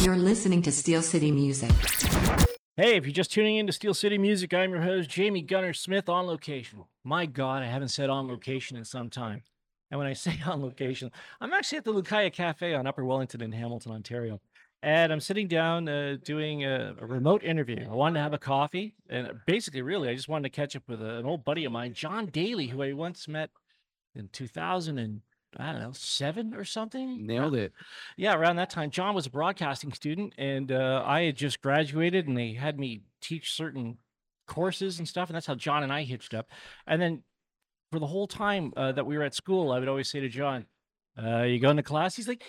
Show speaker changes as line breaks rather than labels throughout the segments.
You're listening to Steel City Music.
Hey, if you're just tuning in to Steel City Music, I'm your host, Jamie Gunner Smith, on location. My God, I haven't said on location in some time. And when I say on location, I'm actually at the Lukaya Cafe on Upper Wellington in Hamilton, Ontario. And I'm sitting down uh, doing a, a remote interview. I wanted to have a coffee. And basically, really, I just wanted to catch up with a- an old buddy of mine, Jon Daly, who I once met in 2000 and I don't know, seven or something.
Nailed it.
Yeah, around that time, Jon was a broadcasting student, and uh, I had just graduated, and they had me teach certain courses and stuff, and that's how Jon and I hitched up. And then for the whole time uh, that we were at school, I would always say to Jon, uh, "You going to class?" He's like,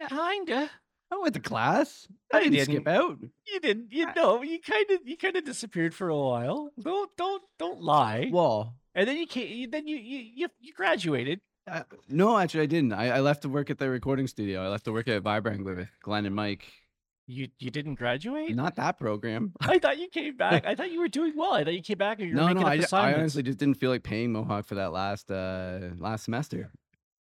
"Yeah, "Kinda."
I went to class. I,
I
didn't, skip out.
You didn't. You know, you kind of, you kind of disappeared for a while. Don't, don't, don't lie.
Well,
and then you came. You, then you, you, you, you graduated.
uh, no, actually, I didn't. I, I left to work at the recording studio. I left to work at Vibrang with Glenn and Mike.
You, you didn't graduate.
Not that program.
I thought you came back. I thought you were doing well. I thought you came back and you were
No,
making
no,
up
I, I honestly just didn't feel like paying Mohawk for that last uh last semester.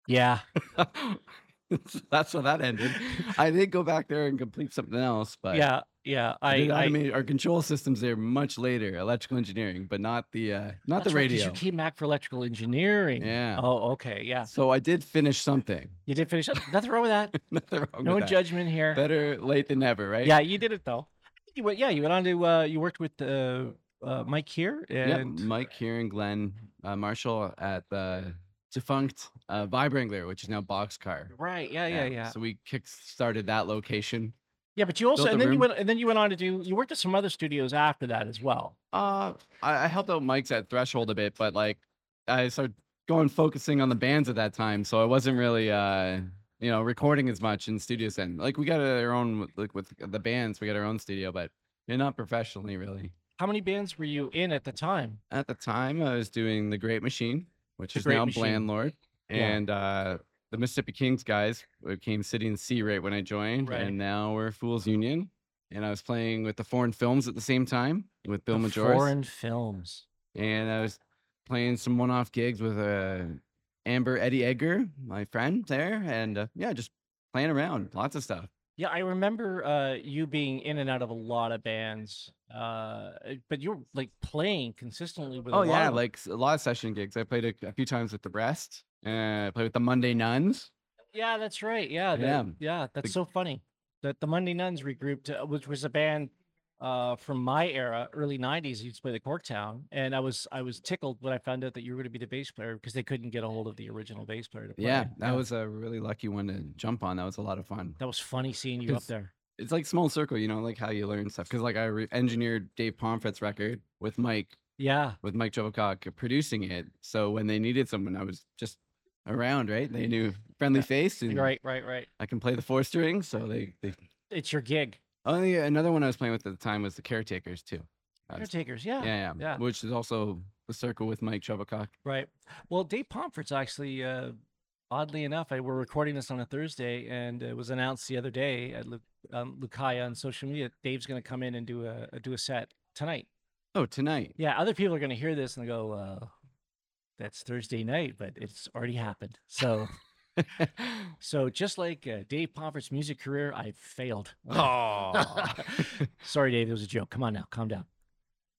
yeah,
That's how that ended. I did go back there and complete something else, but
yeah, yeah.
I,
I, I
automate our control systems there much later, electrical engineering, but not the uh not the
right,
radio.
You came back for electrical engineering.
Yeah.
Oh, okay. Yeah.
So I did finish something.
You did finish. Nothing wrong with that.
Nothing wrong
No
with that.
judgment here.
Better late than never, right?
Yeah, you did it though. You went. Yeah, you went on to. Uh, you worked with uh, uh, Mike here and
Mike here and Glenn uh, Marshall at the defunct uh, Vibrangler, which is now Boxcar.
right. Yeah, yeah, yeah.
So we kick started that location.
Yeah, but you also and then you went and then you went on to do. You worked at some other studios after that as well.
Uh, I, I helped out Mike's at Threshold a bit, but like I started going focusing on the bands at that time, so I wasn't really uh you know recording as much in studios then. Like we got our own like with the bands, we got our own studio, but you're not professionally really.
How many bands were you in at the time?
At the time, I was doing the Great Machine, which
The
is
Great
now
Machine.
Blandlord,
Yeah.
and uh, the Mississippi Kings guys became City and Sea right when I joined,
Right.
and now we're Fools Union. And I was playing with the Foreign Films at the same time with Bill
The
Majoris,
Foreign films.
and I was playing some one-off gigs with uh, Amber Eddie Edgar, my friend there, and uh, yeah, just playing around, lots of stuff.
Yeah, I remember uh, you being in and out of a lot of bands, uh, but you're like playing consistently with. a
Oh
lot
yeah,
of
like a lot of session gigs. I played a, a few times with the Breast. Uh, I played with the Monday Nuns.
yeah, that's right. Yeah, that-
Yeah.
yeah, that's
The-
so funny. That the Monday Nuns regrouped, uh, which was a band uh, from my era, early '90s. Used to play the Corktown, and I was I was tickled when I found out that you were going to be the bass player because they couldn't get a hold of the original bass player to play.
Yeah, that was a really lucky one to jump on. That was a lot of fun.
that was funny seeing you up there.
It's like small circle, you know, like how you learn stuff. Because like I re- engineered Dave Pomfret's record with Mike,
Yeah,
with Mike Jovacock producing it. So when they needed someone, I was just around, right? They knew friendly
Yeah,
face, and
right, right, right.
I can play the four string. So they, they.
It's your gig.
Only another one I was playing with at the time was the Caretakers too. I was-
Caretakers,
yeah, yeah,
yeah.
which is also the circle with Mike Jovacock.
Right. Well, Dave Pomfret's actually, uh, oddly enough, I, we're recording this on a Thursday, and it was announced the other day at Lu- um, Lukaya on social media. Dave's going to come in and do a, a do a set tonight.
Oh, tonight.
Yeah, other people are going to hear this and go, uh, "That's Thursday night," but it's already happened. So, so just like uh, Dave Pomfret's music career, I failed.
oh,
Sorry, Dave. It was a joke. Come on now, calm down.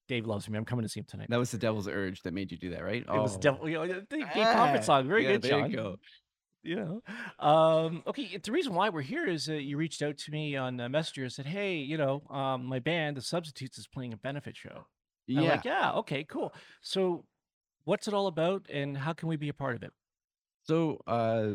Dave loves me. I'm coming to see him tonight.
that was the Devil's Urge that made you do that, right?
It was
Oh.
definitely you know, the Dave
Ah,
Pomfret song. Very
yeah,
good,
there
Jon.
you go.
you know um okay the reason why we're here is that you reached out to me on uh, messenger and said hey you know um my band the substitutes is playing a benefit show And I'm
Yeah.
like yeah okay cool so what's it all about and how can we be a part of it
So, uh,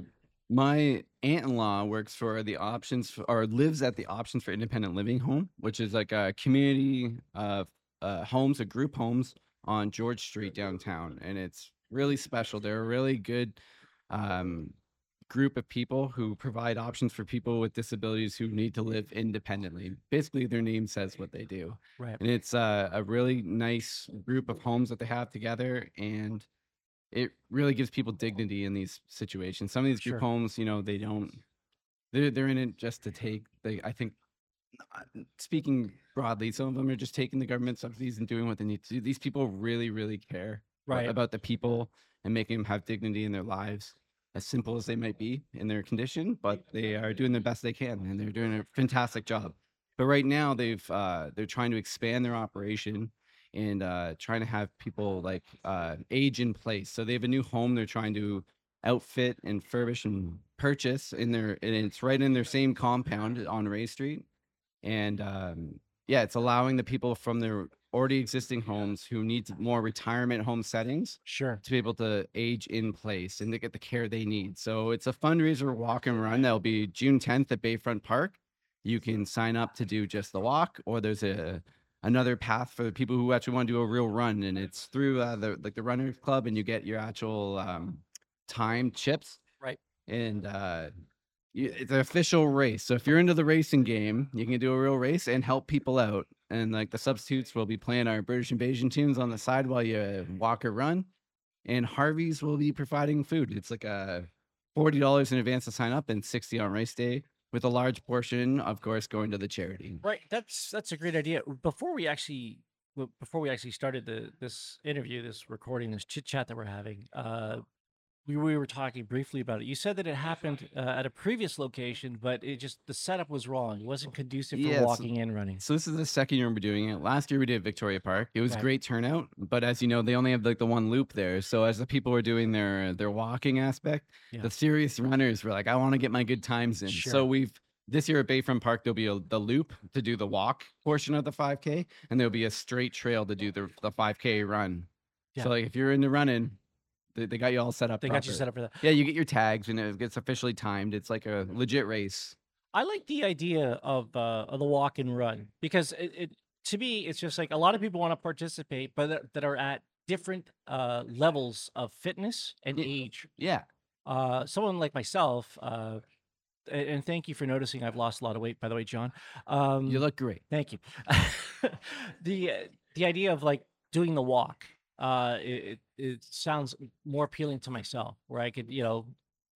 my aunt-in-law works for the options for, or lives at the Options for Independent Living home, which is like a community of uh, homes, a group homes on George Street downtown, and it's really special. They're a really good um, group of people who provide options for people with disabilities who need to live independently. Basically, their name says what they do.
Right.
And it's uh, a really nice group of homes that they have together and it really gives people dignity in these situations. Some of these group
Sure.
homes you know they don't they're, they're in it just to take they i think speaking broadly some of them are just taking the government subsidies and doing what they need to do. These people really really care
right.
about the people and making them have dignity in their lives as simple as they might be in their condition, but they are doing the best they can, and they're doing a fantastic job. But right now, they've uh, they're trying to expand their operation and uh, trying to have people like uh, age in place. So they have a new home they're trying to outfit and furbish and purchase in their, and it's right in their same compound on Ray Street. And um, yeah, it's allowing the people from their already existing homes who need more retirement home settings
Sure.
to be able to age in place and to get the care they need. So it's a fundraiser walk and run that'll be June 10th at Bayfront Park. You can sign up to do just the walk, or there's a another path for the people who actually want to do a real run, and it's through uh, the like the runners club, and you get your actual um, time chips.
Right.
And uh, it's an official race. So if you're into the racing game, you can do a real race and help people out. And like the substitutes will be playing our British Invasion tunes on the side while you walk or run. And Harvey's will be providing food. It's like a forty dollars in advance to sign up and sixty on race day, with a large portion, of course, going to the charity.
Right. That's that's a great idea. Before we actually before we actually started the this interview, this recording, this chit chat that we're having, uh, we, we were talking briefly about it. You said that it happened uh, at a previous location, but it just the setup was wrong. It wasn't conducive for
Yeah, so-
walking and running.
So this is the second year we're doing it. Last year we did Victoria Park. It was
Okay.
great turnout, but as you know, they only have like the one loop there. So as the people were doing their their walking aspect,
Yeah.
the serious runners were like, "I want to get my good times in."
Sure.
So we've this year at Bayfront Park there'll be a, the loop to do the walk portion of the 5K, and there'll be a straight trail to do the the 5K run.
Yeah.
So like if you're into running, they, they got you all set up.
They got you
proper.
set up for that.
Yeah, you get your tags and it gets officially timed. It's like a legit race.
I like the idea of uh, of the walk and run because it, it to me it's just like a lot of people want to participate, but that, that are at different uh, levels of fitness and
Yeah.
age.
Yeah.
Uh, someone like myself, uh, a- and thank you for noticing I've lost a lot of weight, by the way, Jon. Um,
You look great.
Thank you. the uh, the idea of like doing the walk, uh, it, it sounds more appealing to myself, where I could you know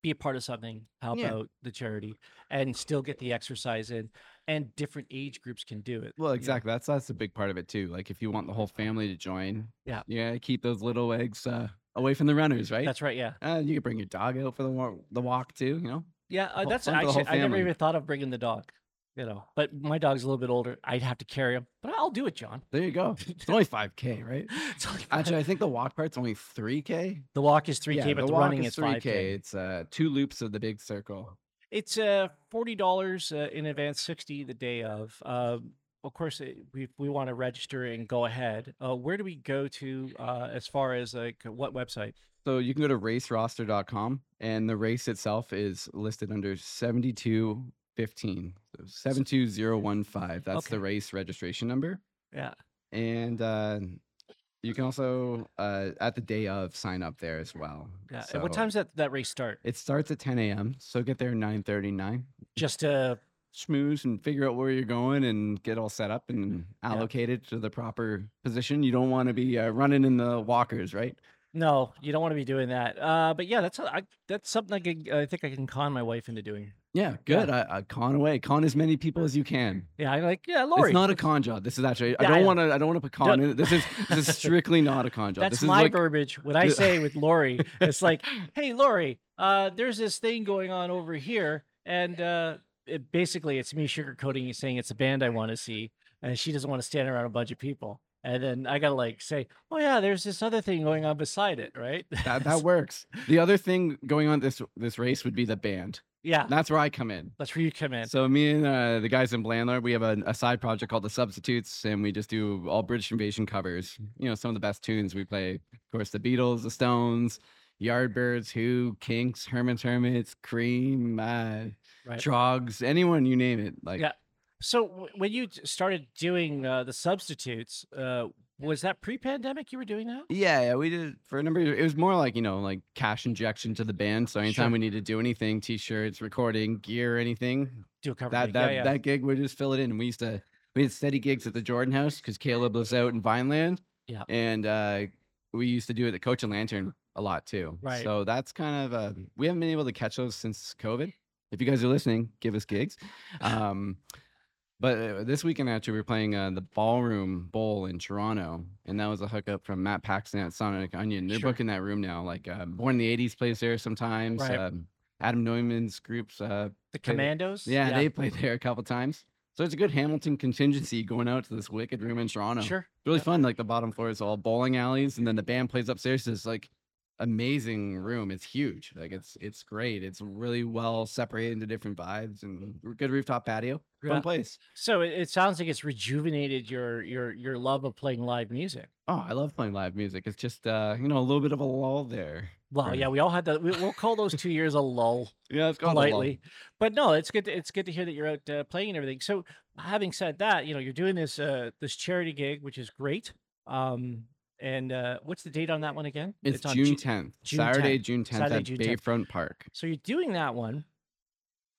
be a part of something, help
Yeah.
out the charity, and still get the exercise in, and different age groups can do it.
Well,
you know?
exactly. That's that's a big part of it too. Like if you want the whole family to join,
Yeah.
yeah, keep those little eggs uh, away from the runners, right?
That's right. Yeah,
uh, you can bring your dog out for the walk, the walk too. You know,
yeah. Uh, that's
fun for the whole
actually I never even thought of bringing the dog. You know, but my dog's a little bit older. I'd have to carry him, but I'll do it, Jon.
there you go. It's only five k, right?
It's only five-
Actually, I think the walk part's only three k.
the walk is three k, but the,
walk
running
is
five k.
It's uh, two loops of the big circle.
It's uh forty dollars uh, in advance, sixty the day of. Um, of course, it, we we want to register and go ahead. Uh, where do we go to uh, as far as like what website?
So you can go to raceroster.com and the race itself is listed under 7215. So 72015. That's
Okay.
the race registration number.
Yeah,
And uh, you can also, uh, at the day of, sign up there as well.
yeah. and what time's that that race start?
It starts at 10 a.m. So get there 9:39.
Just uh,
Schmooze and figure out where you're going and get all set up and allocated to the proper position. You don't want to be uh, running in the walkers, right?
No, you don't want to be doing that. Uh, but yeah, that's I, that's something I can I think I can con my wife into doing.
Yeah, good. I, I con away. Con as many people as you can.
Yeah, I like yeah, Lori.
It's not a con job. This is actually. I
Yeah, I
don't want to. I don't want to put con in it. This is. This is strictly not a con job.
That's
this is
my
like,
verbiage. What I say with Lori, it's like, "Hey, Lori, uh, there's this thing going on over here," and uh, it, basically, it's me sugarcoating, and saying it's a band I want to see, and she doesn't want to stand around a bunch of people, and then I gotta like say, "Oh yeah, there's this other thing going on beside it, right?"
that. That works. The other thing going on this this race would be the band.
yeah,
That's where I come in.
that's where you come in.
So me and uh, the guys in Blandlord, we have a, a side project called the Substitutes, and we just do all British Invasion covers. You know, some of the best tunes we play. Of course, the Beatles, the Stones, Yardbirds, Who, Kinks, Herman's Hermits, Cream, uh,
Right.
Troggs, anyone you name it. Like,
Yeah. So when you started doing uh, the substitutes, uh, was that pre-pandemic you were doing that?
Yeah, yeah, we did for a number. Of, years. it was more like you know, like cash injection to the band. So anytime
Sure.
we need to do anything, t-shirts, recording, gear, anything,
Do a cover
that
gig.
that
yeah, yeah.
that gig, we just fill it in. We used to we had steady gigs at the Jordan House because Caleb lives out in Vineland.
Yeah.
and uh, we used to do it at Coach and Lantern a lot too.
Right.
So that's kind of uh, we haven't been able to catch those since COVID. If you guys are listening, give us gigs. Um, But uh, this weekend, actually, we are playing uh, the Ballroom Bowl in Toronto, and that was a hookup from Matt Paxton at Sonic Onion. They're
Sure.
booking that room now. Like uh, Born in the '80s plays there sometimes.
Right.
Um, Adam Neumann's groups, uh,
The
Play
Commandos.
yeah, they played there a couple times. So it's a good Hamilton contingency going out to this wicked room in Toronto.
sure.
It's really
Yeah.
fun. Like the bottom floor is all bowling alleys, and then the band plays upstairs. It's like amazing room. It's huge. Like it's it's great. It's really well separated into different vibes and good rooftop patio. Fun
Yeah.
place.
So it, it sounds like it's rejuvenated your your your love of playing live music.
Oh, I love playing live music. It's just uh, you know, a little bit of a lull there.
Well,
Right.
yeah, we all had that. We, we'll call those two years a lull.
Yeah, it's called a lull.
politely. But no, it's good. To, it's good to hear that you're out uh, playing and everything. So, having said that, you know you're doing this uh, this charity gig, which is great. Um, and uh, what's the date on that one again?
It's,
on
June 10th,
June
Saturday,
10th.
June 10th
Saturday,
at
June 10th.
Bayfront Park.
So you're doing that one.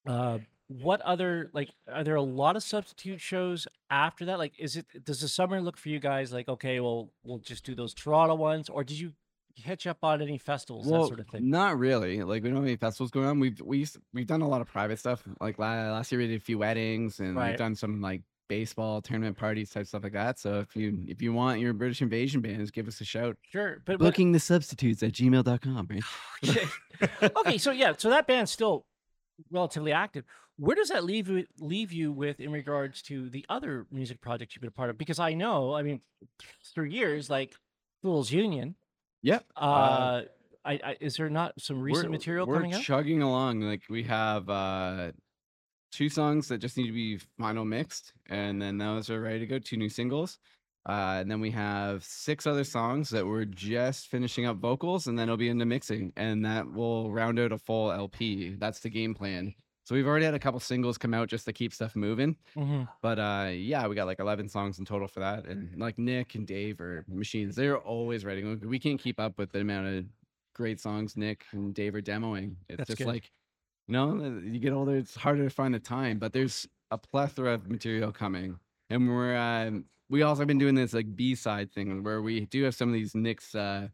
Uh, what other like are there a lot of substitute shows after that? Like, is it does the summer look for you guys like okay, well we'll just do those Toronto ones, or did you catch up on any festivals that sort of thing?
Not really. Like we don't have any festivals going on. We've we used, we've done a lot of private stuff. Like last year we did a few weddings and
Right.
we've done some like baseball tournament parties type stuff like that. So if you if you want your British Invasion bands, give us a shout.
Sure, but
Booking the substitutes at gmail.com, right?
Okay. okay, so yeah, so that band's still relatively active. Where does that leave you leave you with in regards to the other music projects you've been a part of? Because I know, I mean, through years, like Fools Union.
Yep.
Uh, I, I is there not some recent
we're,
material
we're
coming out?
chugging along. Like we have uh two songs that just need to be final mixed, and then those are ready to go. Two new singles. Uh, and then we have six other songs that we're just finishing up vocals, and then it'll be into mixing, and that will round out a full LP. That's the game plan. So we've already had a couple singles come out just to keep stuff moving.
Mhm.
But uh, yeah, we got like 11 songs in total for that. And like Nick and Dave are machines. They're always writing. We can't keep up with the amount of great songs Nick and Dave are demoing. It's
That's
just
good.
like, you know, uh, you get older, it's harder to find the time. But there's a plethora of material coming. And we're, um, we also have been doing this like B side thing where we do have some of these Nick's, uh,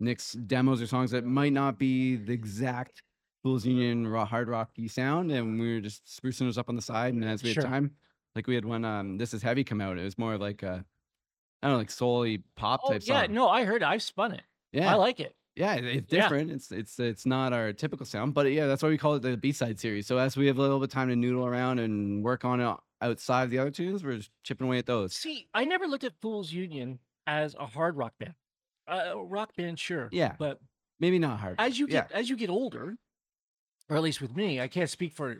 Nick's demos or songs that might not be the exact Fools Union raw, hard rocky sound. And we were just sprucing those up on the side. And as we
Sure.
had time, like we had one um this is heavy come out it was more of like a i don't know like soul pop
Oh
type
yeah,
song Yeah,
no, I heard. it. I've spun it.
yeah
I like it.
Yeah it- it's
Yeah.
different it's it's it's not our typical sound but yeah that's why we call it the b-side series so as we have a little bit of time to noodle around and work on it outside of the other tunes we're just chipping away at those
See, I never looked at Fools Union as a hard rock band. Uh, rock band, sure.
Yeah.
but
maybe not hard
as you
yeah
get as you get older, or at least with me, I can't speak for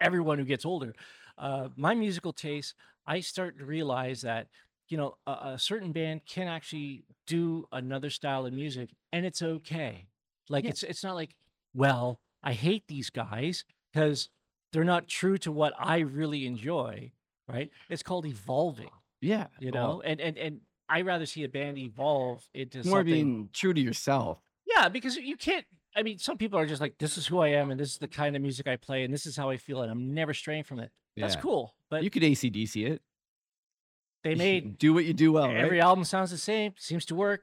everyone who gets older. Uh, my musical taste, I start to realize that you know a, a certain band can actually do another style of music, and it's okay. Like
Yeah.
it's it's not like, well, I hate these guys because they're not true to what I really enjoy. Right? It's called evolving.
yeah
You
well,
know, and and and I rather see a band evolve into
more
something.
being true to yourself
Yeah, because you can't. I mean, some people are just like, "This is who I am, and this is the kind of music I play, and this is how I feel, and I'm never straying from it." That's cool, but
you could acdc it
they made
do what you do well
every
right?
album sounds the same, seems to work,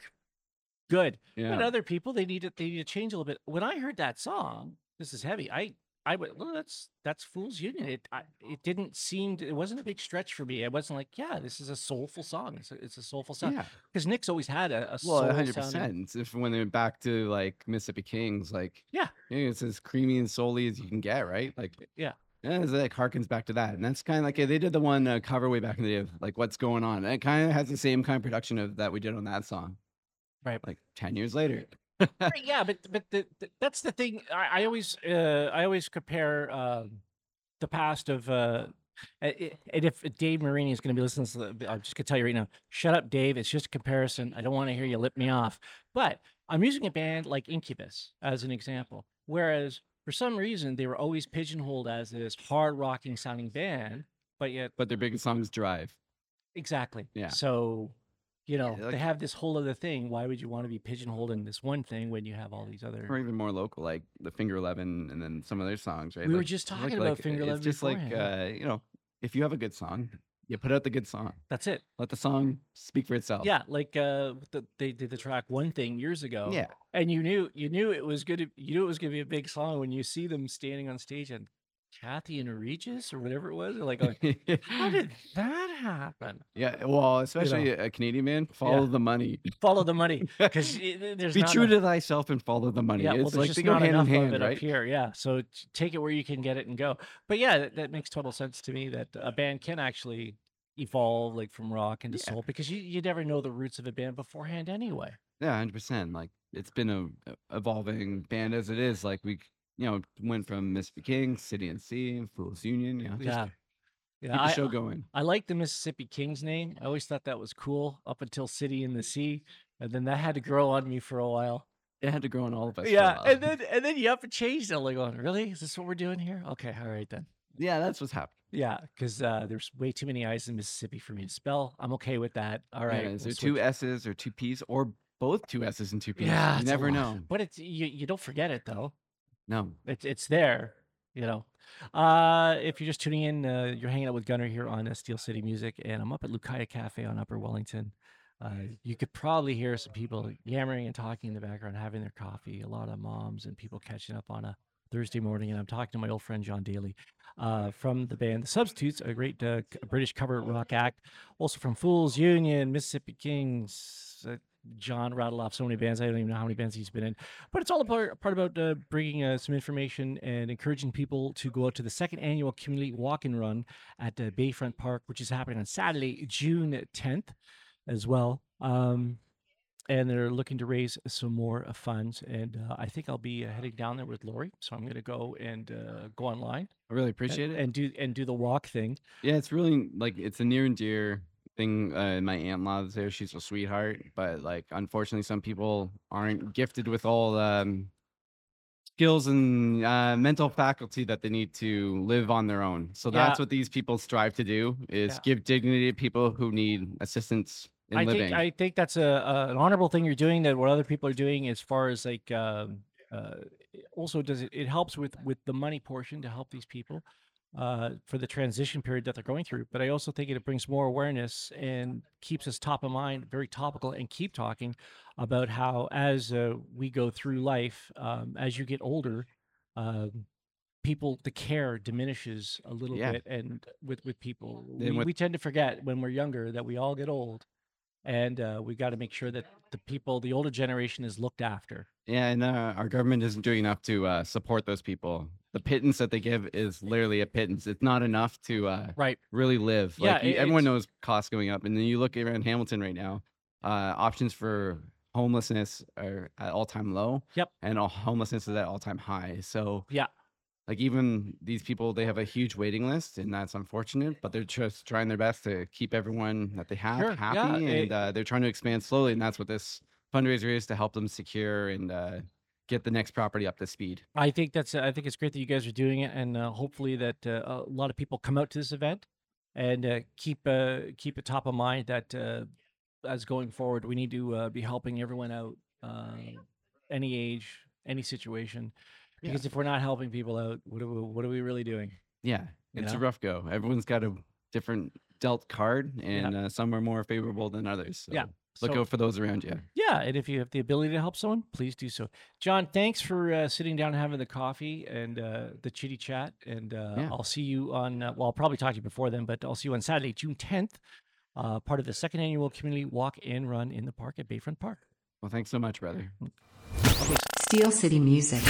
good.
yeah
But other people, they need to they need to change a little bit. When I heard that song, this is heavy. I I went, well, that's that's Fools Union. It I, it didn't seem to, it wasn't a big stretch for me. I wasn't like, yeah, this is a soulful song. It's a, it's a soulful
yeah
because Nick's always had a, a
Well,
soul
hundred percent. If when they're back to like Mississippi Kings, like
Yeah.
it's as creamy and soully as you can get, right? Like
Yeah.
Yeah, it's like harkens back to that, and that's kind of like they did the one uh, cover way back in the day of like what's going on. And it kind of has the same kind of production of that we did on that song,
Right.
Like ten years later.
Right, yeah, but but the, the, that's the thing. I, I always uh, I always compare um, the past of uh, and if Dave Marini is going to be listening, to the, I'm just gonna tell you right now. Shut up, Dave. It's just a comparison. I don't want to hear you lip me off. But I'm using a band like Incubus as an example. Whereas for some reason they were always pigeonholed as this hard rocking sounding band, but yet
But their biggest song is Drive.
exactly.
Yeah.
So. You know,
like-
they have this whole other thing. Why would you want to be pigeonholed in this one thing when you have all these other?
Or even more local, like the Finger Eleven, and then some of their songs, right?
We were
Like-
just talking about
like,
Finger
It's
Eleven
just like
beforehand,
uh, you know, if you have a good song, you put out the good song.
That's it.
Let the song speak for itself.
Yeah, like uh, the, they did the track "One Thing" years ago.
Yeah.
and you knew you knew it was good. You knew it was going to be a big song when you see them standing on stage and Kathy and Regis or whatever it was. They're like, how did that happen?
yeah, well, especially a Canadian man, follow the money.
Follow the money because there's
Be true to thyself and follow the money.
Yeah, well,
it's like they go hand in hand,
it
right?
up here. Yeah, so take it where you can get it and go. But yeah, that, that makes total sense to me that a band can actually evolve like from rock into
Yeah.
soul because you, you never know the roots of a band beforehand anyway.
Yeah, hundred percent. Like it's been a evolving band as it is. Like we, you know, went from Mississippi Kings, City and Sea, Fools Union. You know, just
Yeah.
keep
Yeah,
the show going.
I like the Mississippi Kings name. I always thought that was cool up until City and the Sea, and then that had to grow on me for a while.
It had to grow on all of us.
Yeah, and then and then you have to change it. I'm like, going, really? Is this what we're doing here? Okay, all right then.
yeah, that's what's happening.
Yeah, because uh, there's way too many I's in Mississippi for me to spell. I'm okay with that. All right.
Yeah, is
we'll
there two. S's or two P's or both two S's and two P's?
Yeah,
you never know.
But it's you. You don't forget it though.
No.
It's it's there. You know. Uh, if you're just tuning in, uh, you're hanging out with Gunner here on uh, Steel City Music, and I'm up at Lukaya Cafe on Upper Wellington. Uh, you could probably hear some people yammering and talking in the background, having their coffee. A lot of moms and people catching up on a Thursday morning, and I'm talking to my old friend Jon Daly uh, from the band The Substitutes, a great uh, British cover rock act. Also from Fools Union, Mississippi Kings. Jon rattled off so many bands. I don't even know how many bands he's been in. But it's all about part about uh, bringing uh, some information and encouraging people to go out to the second annual community walk and run at uh, Bayfront Park, which is happening on Saturday, June 10th, as well. Um, and they're looking to raise some more uh, funds. And uh, I think I'll be uh, heading down there with Lori, so I'm going to go and uh, go online
I really
and-
appreciate it.
and do and do the walk thing.
Yeah, it's really like it's a near and dear thing. Uh, my aunt law's there; she's a sweetheart. But like, unfortunately, some people aren't gifted with all um, skills and uh, mental faculty that they need to live on their own. So
Yeah.
that's what these people strive to do: is
Yeah.
give dignity to people who need assistance in
I
living.
think I think that's a, a an honorable thing you're doing that what other people are doing as far as like um, uh, also does it it helps with with the money portion to help these people uh, for the transition period that they're going through. But I also think it brings more awareness and keeps us top of mind, very topical, and keep talking about how as uh, we go through life, um, as you get older. Um, people the care diminishes a little
Yeah.
bit and with with people we,
with-
we tend to forget when we're younger that we all get old and uh, we got to make sure that the people, the older generation, is looked after.
Yeah, and uh, our government isn't doing enough to uh, support those people. The pittance that they give is literally a pittance. It's not enough to uh,
Right.
really live.
Yeah,
Like you-
it-
everyone knows costs going up, and then you look around Hamilton right now. Uh, options for homelessness are at all time low.
Yep.
and all homelessness is at all time high. So
Yeah.
like even these people, they have a huge waiting list, and that's unfortunate. But they're just trying their best to keep everyone that they have
Sure,
happy,
yeah,
and
it-
uh, they're trying to expand slowly. And that's what this fundraiser is to help them secure and uh, get the next property up to speed.
I think that's. I think it's great that you guys are doing it, and uh, hopefully that uh, a lot of people come out to this event and uh, keep uh, keep it top of mind that uh, as going forward, we need to uh, be helping everyone out, uh, any age, any situation.
Yeah.
Because if we're not helping people out, what are we, what are we really doing?
Yeah,
You
it's
know?
a rough go. Everyone's got a different dealt card, and uh, some are more favorable than others. So
Yeah,
look
So-
out for those around you.
Yeah, and if you have the ability to help someone, please do so. Jon, thanks for uh, sitting down and having the coffee and uh, the chitty chat. And uh,
Yeah.
I'll see you on. Uh, well, I'll probably talk to you before then, but I'll see you on Saturday, June tenth, uh, part of the second annual community walk and run in the park at Bayfront Park.
Well, thanks so much, brother.
Steel City Music.